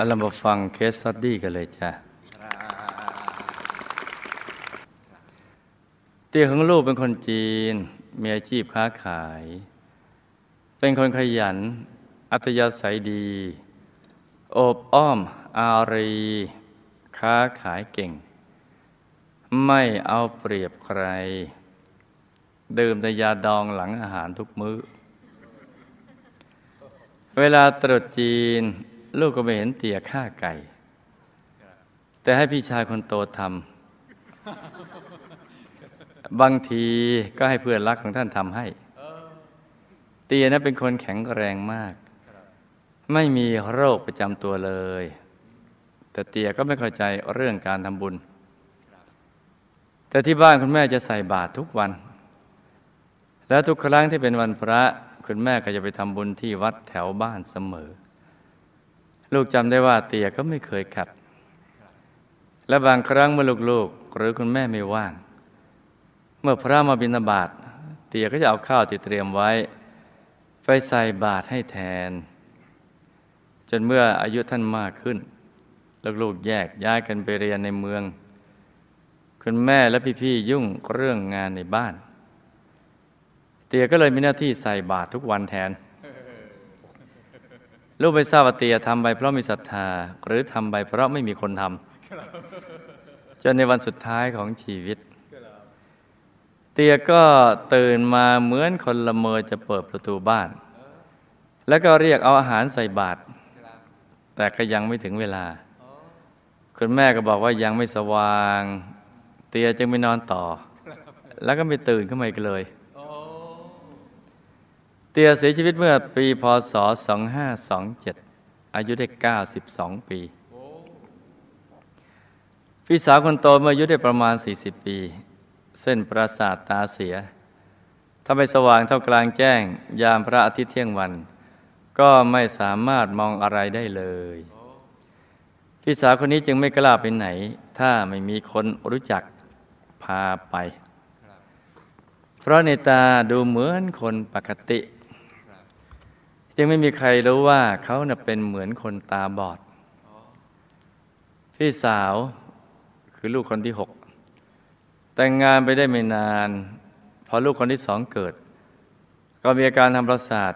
เอาเรามาฟัง case study กันเลยจ้ะเตี้ยของลูกเป็นคนจีน มีอาชีพค้าขาย เป็นคนขยัน อัธยาศัยดีโอบอ้อม อารี ค้าขายเก่ง ไม่เอาเปรียบใคร ดื่มแต่ยาดองหลังอาหารทุกมื้อ เวลาตรุษจีน ลูกก็ไม่เห็นเตี่ยฆ่าไก่ แต่ให้พี่ชายคนโตทำบางทีก็ให้เพื่อนรักของท่านทำให้ เตียนะเป็นคนแข็งแรงมาก ไม่มีโรคประจำตัวเลย แต่เตียก็ไม่เข้าใจเรื่องการทำบุญ แต่ที่บ้านคุณแม่จะใส่บาตรทุกวัน แล้วทุกครั้งที่เป็นวันพระคุณแม่ก็จะไปทำบุญที่วัดแถวบ้านเสมอ ลูกจำได้ว่าเตียก็ไม่เคยขัด และบางครั้งเมื่อลูกๆ หรือคุณแม่ไม่ว่าง เมื่อพระมาบิณฑบาตเตียก็จะเอาข้าวที่เตรียมไว้ ไปใส่บาตรให้แทน จนเมื่ออายุท่านมากขึ้น ลูกๆแยกย้ายกันไปเรียนในเมือง คุณแม่และพี่ๆยุ่งเรื่องงานในบ้าน เตียก็เลยมีหน้าที่ใส่บาตรทุกวันแทน ลูกไม่ทราบว่าเตียทำไปเพราะมีศรัทธา หรือทำไปเพราะไม่มีคนทำจนในวันสุดท้ายของชีวิต เตียก็ตื่นมาเหมือนคนละเมอจะเปิดประตูบ้าน แล้วก็เรียกเอาอาหารใส่บาตรแต่ก็ยังไม่ถึงเวลา คุณแม่ก็บอกว่ายังไม่สว่าง เตียจึงไม่นอนต่อ แล้วก็ไม่ตื่นขึ้นมาอีกเลย เตียเสียชีวิตเมื่อปีพศ 2527 อายุได้ 92 ปี พี่สาวคนโตเมื่ออายุได้ประมาณ 40 ปี เส้นประสาทตาเสีย ถ้าไม่สว่างเท่ากลางแจ้ง ยามพระอาทิตย์เที่ยงวัน ก็ไม่สามารถมองอะไรได้เลย พี่สาวคนนี้จึงไม่กล้าไปไหน ถ้าไม่มีคนรู้จักพาไป เพราะในตาดูเหมือนคนปกติ จึงไม่มีใครรู้ว่าเขาเน่ะเป็นเหมือนคนตาบอด พี่สาวคือลูกคนที่หกแต่งงานไปได้ไม่นาน พอลูกคนที่สองเกิด ก็มีอาการทางประสาท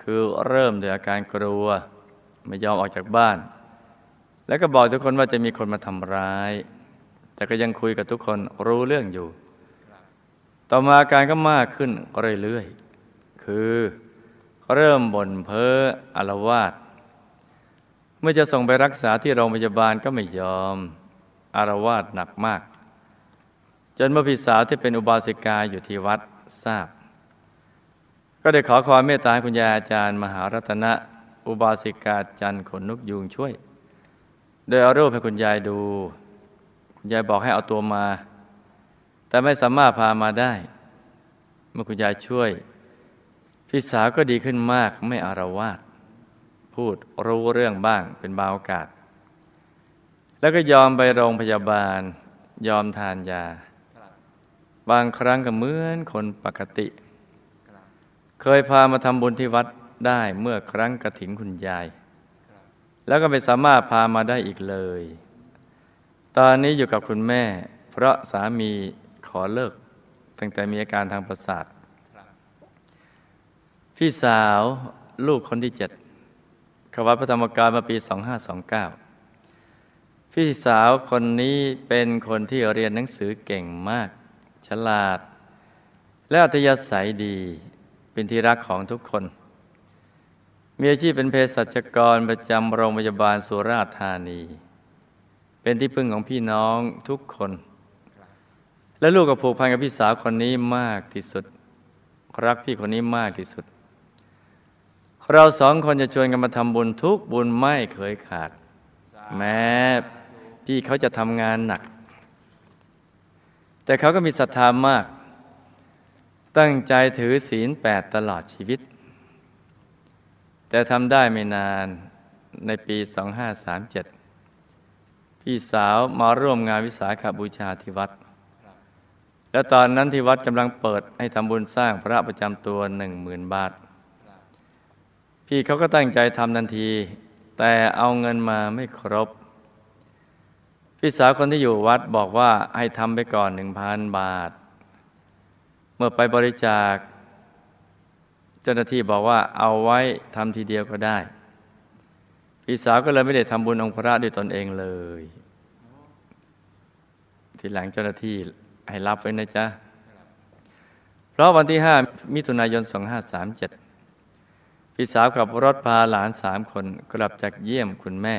คือเริ่มด้วยอาการกลัว ไม่ยอมออกจากบ้าน แล้วก็บอกทุกคนว่าจะมีคนมาทำร้าย แต่ก็ยังคุยกับทุกคนรู้เรื่องอยู่ ต่อมาอาการก็มากขึ้นเรื่อยๆคือ เริ่มบ่นเพ้ออารวาสเมื่อจะส่งไปรักษาที่โรงพยาบาลก็ไม่ยอมอารวาสหนักมาก จนเมื่อพี่สาวที่เป็นอุบาสิกาอยู่ที่วัดทราบ ก็ได้ขอความเมตตาคุณยายอาจารย์มหารัตนะ อุบาสิกาจันทร์ขนนกยูงช่วย โดยเอารูปให้คุณยายดู คุณยายบอกให้เอาตัวมา แต่ไม่สามารถพามาได้ เมื่อคุณยายช่วย พี่สาวก็ดีขึ้นมากไม่อารวาสพูดรู้เรื่องบ้างเป็นบาโอกาส แล้วก็ยอมไปโรงพยาบาล ยอมทานยา บางครั้งก็เหมือนคนปกติ เคยพามาทำบุญที่วัดได้เมื่อครั้งกระถิ่นคุณยาย แล้วก็ไม่สามารถพามาได้อีกเลย ตอนนี้อยู่กับคุณแม่ เพราะสามีขอเลิกตั้งแต่มีอาการทางประสาท พี่สาวลูกคนที่เจ็ดขวัดพระธรรมกายมาปี 2529 พี่สาวคนนี้เป็นคนที่เรียนหนังสือเก่งมาก ฉลาด และอัธยาศัยดี เป็นที่รักของทุกคน มีอาชีพเป็นเภสัชกรประจำโรงพยาบาลสุราษฎร์ธานี เป็นที่พึ่งของพี่น้องทุกคน และลูกก็ผูกพันกับพี่สาวคนนี้มากที่สุด รักพี่คนนี้มากที่สุด เราสองคนจะชวนกันมาทำบุญทุกบุญไม่เคยขาด แม้พี่เขาจะทำงานหนัก แต่เขาก็มีศรัทธามาก ตั้งใจถือศีลแปดตลอดชีวิต แต่ทำได้ไม่นานในปี 2537 พี่สาวมาร่วมงานวิสาขบูชาที่วัด และตอนนั้นที่วัดกำลังเปิดให้ทำบุญสร้างพระประจำตัวหนึ่งหมื่นบาท พี่เขาก็ตั้งใจทำทันที แต่เอาเงินมาไม่ครบ พี่สาวคนที่อยู่วัดบอกว่าให้ทำไปก่อนหนึ่งพันบาท เมื่อไปบริจาค เจ้าหน้าที่บอกว่าเอาไว้ทำทีเดียวก็ได้ พี่สาวก็เลยไม่ได้ทำบุญองค์พระด้วยตนเองเลย ทีหลังเจ้าหน้าที่ให้รับไว้นะจ๊ะ เพราะวันที่ 5 มิถุนายน 2537 พี่สาวขับรถพาหลานสามคนกลับจากเยี่ยมคุณแม่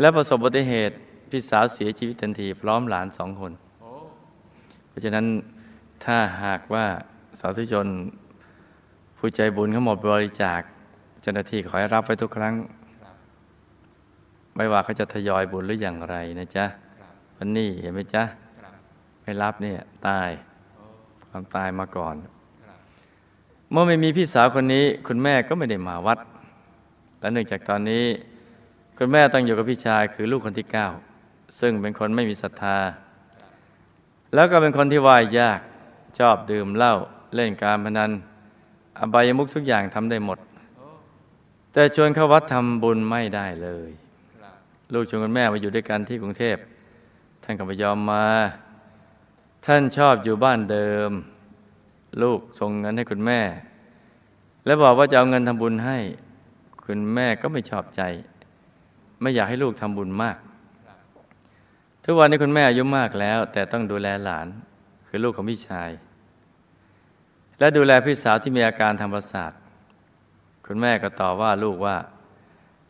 และประสบอุบัติเหตุพี่สาวเสียชีวิตทันทีพร้อมหลานสองคน เพราะฉะนั้นถ้าหากว่าสาธุชน ผู้ใจบุญเขาหมดบริจาคเจ้าหน้าที่ขอให้รับไว้ทุกครั้ง ไม่ว่าเขาจะทยอยบุญหรืออย่างไรนะจ๊ะวันนี้เห็นไหมจ๊ะไม่รับเนี่ยตายความตายมาก่อน เมื่อไม่มีพี่สาวคนนี้ คุณแม่ก็ไม่ได้มาวัด และเนื่องจากตอนนี้ คุณแม่ต้องอยู่กับพี่ชายคือลูกคนที่เก้าซึ่งเป็นคนไม่มีศรัทธา แล้วก็เป็นคนที่วายยากชอบดื่มเหล้าเล่นการพนัน อบายมุขทุกอย่างทำได้หมด แต่ชวนเข้าวัดทำบุญไม่ได้เลย ลูกชวนคุณแม่มาอยู่ด้วยกันที่กรุงเทพ ท่านก็ไม่ยอมมา ท่านชอบอยู่บ้านเดิม ลูกส่งเงินให้คุณแม่ และบอกว่าจะเอาเงินทำบุญให้ คุณแม่ก็ไม่ชอบใจ ไม่อยากให้ลูกทำบุญมาก ทุกวันนี้คุณแม่อายุมากแล้ว แต่ต้องดูแลหลาน คือลูกของพี่ชาย และดูแลพี่สาวที่มีอาการทางประสาท คุณแม่ก็ต่อว่าลูกว่า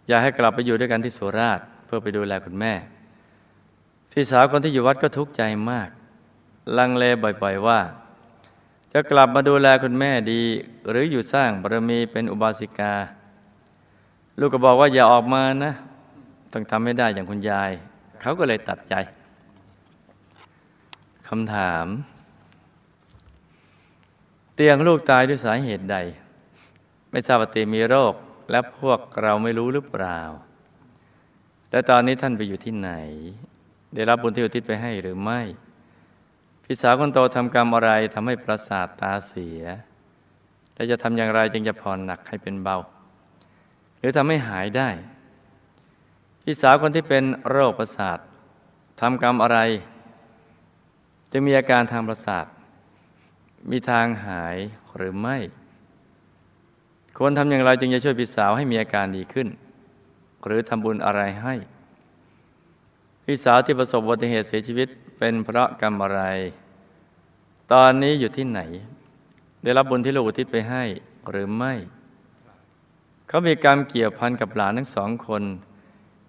อยากให้กลับไปอยู่ด้วยกันที่สุราษฎร์เพื่อไปดูแลคุณแม่ พี่สาวคนที่อยู่วัดก็ทุกข์ใจมาก ลังเลบ่อย ๆ ว่า จะกลับมาดูแลคุณแม่ดี หรืออยู่สร้างบารมีเป็นอุบาสิกา ลูกก็บอกว่าอย่าออกมานะ ต้องทำให้ได้อย่างคุณยาย เขาก็เลยตัดใจคำถาม เตียงลูกตายด้วยสาเหตุใด ไม่ทราบว่าเตียมีโรค และพวกเราไม่รู้หรือเปล่า และตอนนี้ท่านไปอยู่ที่ไหน ได้รับบุญที่อุทิศไปให้หรือไม่ พี่สาวคนโตทำกรรมอะไรทำให้ประสาทตาเสีย และจะทำอย่างไรจึงจะผ่อนหนักให้เป็นเบา หรือทำให้หายได้ พี่สาวคนที่เป็นโรคประสาททำกรรมอะไร จะมีอาการทางประสาท มีทางหายหรือไม่ควรทำอย่างไรจึงจะช่วยพี่สาวให้มีอาการดีขึ้น หรือทำบุญอะไรให้ พี่สาวที่ประสบอุบัติเหตุเสียชีวิตเป็นเพราะกรรมอะไร ตอนนี้อยู่ที่ไหน ได้รับบุญที่ลูกอุทิศไปให้หรือไม่ เขามีกรรมเกี่ยวพันกับหลานทั้งสองคน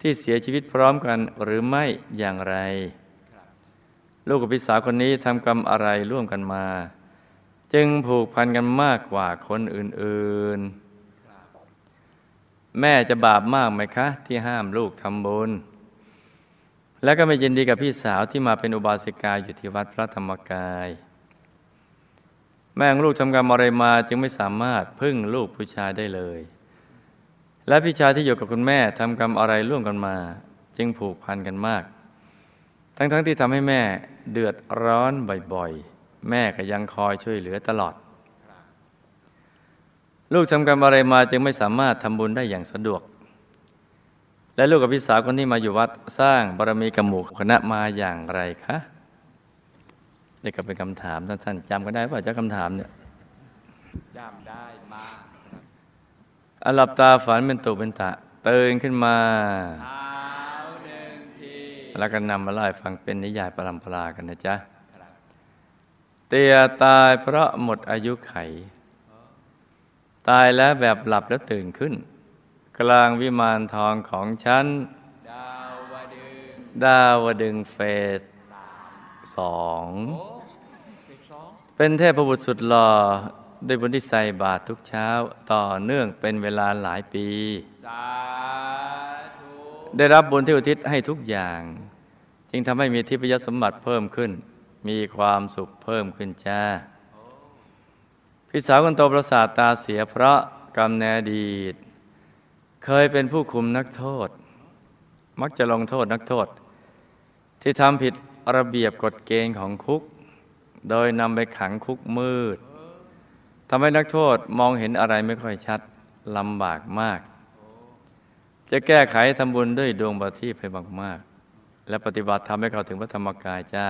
ที่เสียชีวิตพร้อมกันหรือไม่อย่างไร ลูกกับพี่สาวคนนี้ทำกรรมอะไรร่วมกันมา จึงผูกพันกันมากกว่าคนอื่นๆ แม่จะบาปมากไหมคะ ที่ห้ามลูกทำบุญ และก็ไม่ยินดีกับพี่สาวที่มาเป็นอุบาสิกาอยู่ที่วัดพระธรรมกาย แม่ของลูกทำกรรมอะไรมาจึงไม่สามารถพึ่งลูกผู้ชายได้เลย และพี่ชายที่อยู่กับคุณแม่ทำกรรมอะไรร่วมกันมา จึงผูกพันกันมาก ทั้งๆทที่ทำให้แม่เดือดร้อนบ่อยๆ แม่ก็ยังคอยช่วยเหลือตลอด ลูกทำกรรมอะไรมาจึงไม่สามารถทำบุญได้อย่างสะดวก และลูกกับพี่สาวคนที่มาอยู่วัดสร้างบารมีกับหมู่คณะมาอย่างไรคะนี่ก็เป็นคำถามท่านๆจำกันได้ป่ะเจ้าคำถามเนี่ยจำได้มากอาหลับตาฝันเป็นตุเป็นตะตื่นขึ้นมาเท้าหนึ่งทีแล้วก็นำมาเล่าให้ฟังเป็นนิยายปรัมปรากันนะจ๊ะครับเตียตายเพราะหมดอายุไข ตายแล้วแบบหลับแล้วตื่นขึ้น กลางวิมานทองของฉัน ดาวดึงดาวดึงเฟสสองเป็นเป็นเทพบุตรสุดหล่อด้วยบุญที่ใส่บาตรทุกเช้าต่อเนื่องเป็นเวลาหลายปี ได้รับบุญที่อุทิศให้ทุกอย่าง จึงทำให้มีทิพยสมบัติเพิ่มขึ้น มีความสุขเพิ่มขึ้นจ้า พี่สาวคนโตประสาทตาเสียเพราะกรรมในอดีต เคยเป็นผู้คุมนักโทษ มักจะลงโทษนักโทษ ที่ทำผิดระเบียบกฎเกณฑ์ของคุก โดยนำไปขังคุกมืดทำให้นักโทษมองเห็นอะไรไม่ค่อยชัดลำบากมาก จะแก้ไขทำบุญด้วยดวงประทีปให้มากๆ และปฏิบัติทำให้เขาถึงพระธรรมกายจ้า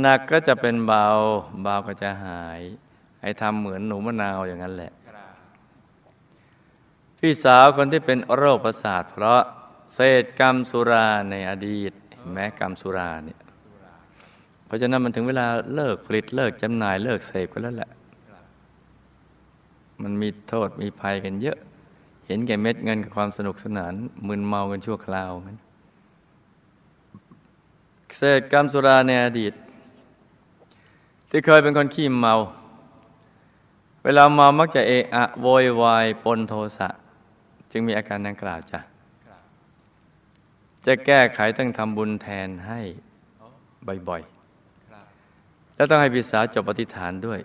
หนักก็จะเป็นเบาเบาก็จะหาย ให้ทำเหมือนหนูมะนาวอย่างนั้นแหละ พี่สาวคนที่เป็นโรคประสาท เพราะเศษกรรมสุราในอดีตแม้กรรมสุราเนี่ยเพราะฉะนั้นมันถึงเวลาเลิกผลิตเลิกจำหน่ายเลิกเสพกันแล้วแหละ มันมีโทษมีภัยกันเยอะ เห็นแก่เม็ดเงินกับความสนุกสนานมึนเมากันชั่วคราวงั้นเศษกรรมสุราในอดีต ที่เคยเป็นคนขี้เมา เวลาเมามักจะเอะอะโวยวายปนโทสะ จึงมีอาการดังกล่าวจ้ะจะแก้ไขต้องทำบุญแทนให้บ่อยๆ แล้วต้องให้พี่สาวจบอธิฐานด้วย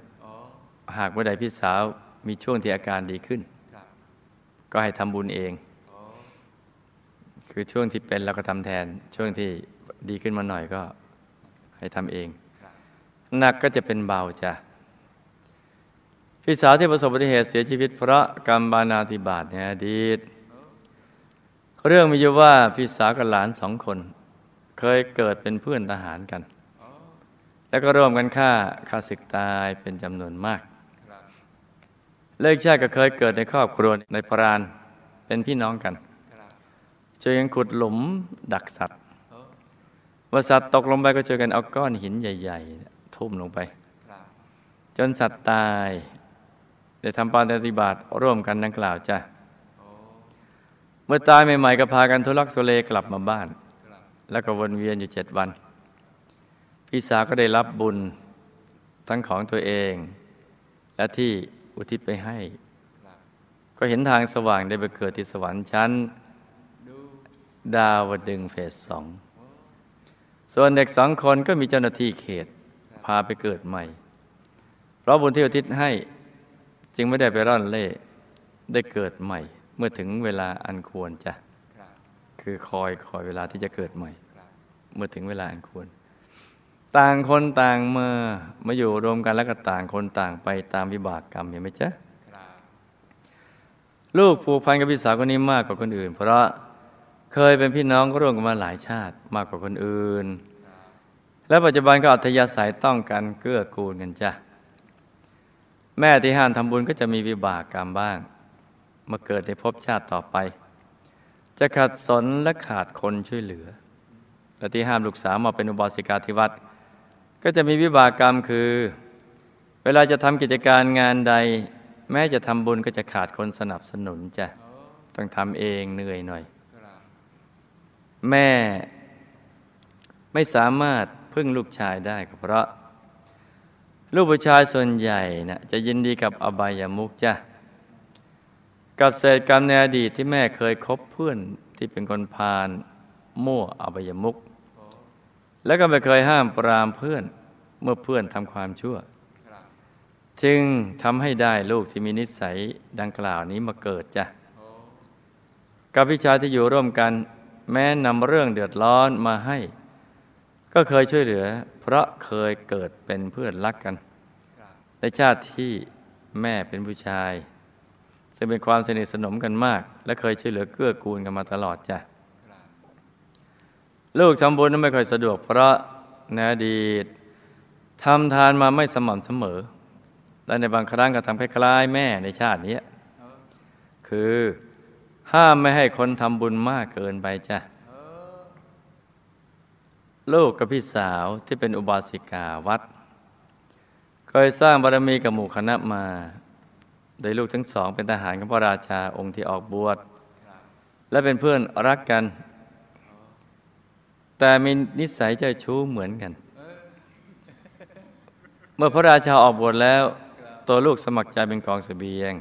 หากเมื่อใดพี่สาวมีช่วงที่อาการดีขึ้น ก็ให้ทำบุญเองอคือช่วงที่เป็นเราก็ทำแทน ช่วงที่ดีขึ้นมาหน่อยก็ให้ทำเอง หนักก็จะเป็นเบาจ้ะ พี่สาวที่ประสบอุบัติเหตุเสียชีวิตเพราะกรรมบานาธิบาตในอดีต เรื่องมีอยู่ว่าพี่สาวกับหลานสองคน เคยเกิดเป็นเพื่อนทหารกัน แล้วก็ร่วมกันฆ่าฆ่าศึกตายเป็นจำนวนมากเลขชาติก็เคยเกิดในครอบครัวในพรานเป็นพี่น้องกันครับช่วยกันขุดหลุมดักสัตว์โอ้เมื่อสัตว์ตกลงไปก็ช่วยกันเอาก้อนหินใหญ่ ๆ ทุ่มลงไป จนสัตว์ตาย ได้ทำปาฏิบัติร่วมกันดังกล่าวจ้ะเมื่อตายใหม่ๆก็พากันทุลักทุเลกลับมาบ้าน แล้วก็วนเวียนอยู่เจ็ดวัน พี่สาวก็ได้รับบุญทั้งของตัวเอง และที่อุทิศไปให้ ก็เห็นทางสว่างได้ไปเกิดที่สวรรค์ชั้น ดาวดึงเฟสสองส่วนเด็กสองคนก็มีเจ้าหน้าที่เขต พาไปเกิดใหม่ เพราะบุญที่อุทิศให้ จึงไม่ได้ไปร่อนเล่ได้เกิดใหม่ เมื่อถึงเวลาอันควรจ้ะคือคอยคอยเวลาที่จะเกิดใหม่ เมื่อถึงเวลาอันควร ต่างคนต่างมามาอยู่รวมกันแล้วก็ต่างคนต่างไปตามวิบากกรรมเห็นไหมจ๊ะลูกผูกพันกับพี่สาวคนนี้มากกว่าคนอื่น เพราะเคยเป็นพี่น้องร่วมกันมาหลายชาติมากกว่าคนอื่น และปัจจุบันก็อัธยาศัยต้องกันเกื้อกูลกันจ้ะ แม่ที่ห้ามทำบุญก็จะมีวิบากกรรมบ้างมื่อเกิดในภพชาติต่อไป จะขัดสนและขาดคนช่วยเหลือ และที่ห้ามลูกสาวมาเป็นอุบาสิกาที่วัดก็จะมีวิบากกรรมคือ เวลาจะทำกิจการงานใด แม้จะทำบุญก็จะขาดคนสนับสนุนจ้ะต้องทำเองเหนื่อยหน่อย แม่ไม่สามารถพึ่งลูกชายได้ก็เพราะ ลูกผู้ชายส่วนใหญ่นะจะยินดีกับอบายามุกจ้ะกับเศษกรรมในอดีตที่แม่เคยคบเพื่อนที่เป็นคนพาลมั่วอบายามุก แล้วก็ไม่เคยห้ามปรามเพื่อนเมื่อเพื่อนทำความชั่ว จึงทำให้ได้ลูกที่มีนิสัยดังกล่าวนี้มาเกิดจ้ะกับพี่ชาที่อยู่ร่วมกัน แม้นำเรื่องเดือดร้อนมาให้ ก็เคยช่วยเหลือ เพราะเคยเกิดเป็นเพื่อนรักกันในชาติที่แม่เป็นผู้ชาย ซึ่งเป็นความสนิทสนมกันมาก และเคยช่วยเหลือเกื้อกูลกันมาตลอดจ้ะลูกทำบุญนั้นไม่ค่อยสะดวก เพราะในอดีตทำทานมาไม่สม่ำเสมอ และในบางครั้งก็ทำคล้ายๆแม่ในชาตินี้คือห้ามไม่ให้คนทำบุญมากเกินไปจ้ะ ลูกกับพี่สาวที่เป็นอุบาสิกาวัด เคยสร้างบารมีกับหมู่คณะมา โดยลูกทั้งสองเป็นทหารของพระราชาองค์ที่ออกบวชและเป็นเพื่อนรักกัน แต่มีนิสัยเจ้าชู้เหมือนกัน เมื่อพระราชาออกบวชแล้ว ตัวลูกสมัครใจเป็นกองเสบียง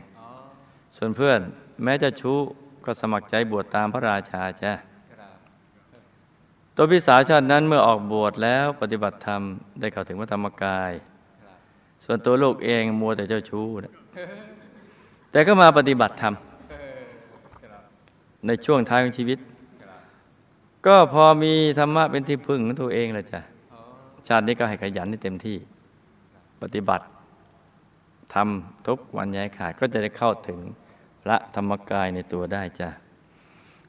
ส่วนเพื่อนแม้จะชู้ก็สมัครใจบวชตามพระราชาจ้ะ ตัวพี่สาชาตินั้นเมื่อออกบวชแล้วปฏิบัติธรรมได้เข้าถึงพระธรรมกาย ส่วนตัวลูกเองมัวแต่เจ้าชู้นะแต่ก็มาปฏิบัติธรรมในช่วงท้ายของชีวิต ก็พอมีธรรมะเป็นที่พึ่งของตัวเองแหละจ้ะชาตินี้ก็ให้ขยันให้เต็มที่ ปฏิบัติทำทุกวันย้ายขาดก็จะได้เข้าถึงพระธรรมกายในตัวได้จ้ะ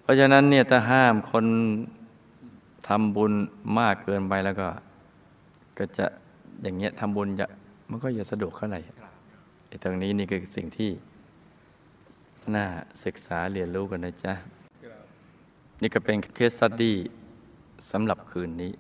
เพราะฉะนั้นเนี่ยถ้าห้ามคน ทำบุญมากเกินไปแล้วก็ ก็จะอย่างเงี้ยทำบุญจะมันก็จะสะดวกเท่าไหนไอ้ตรงนี้นี่คือสิ่งที่น่าศึกษาเรียนรู้กันนะจ๊ะ นี่ก็เป็นเคสตัดดี้สำหรับคืนนี้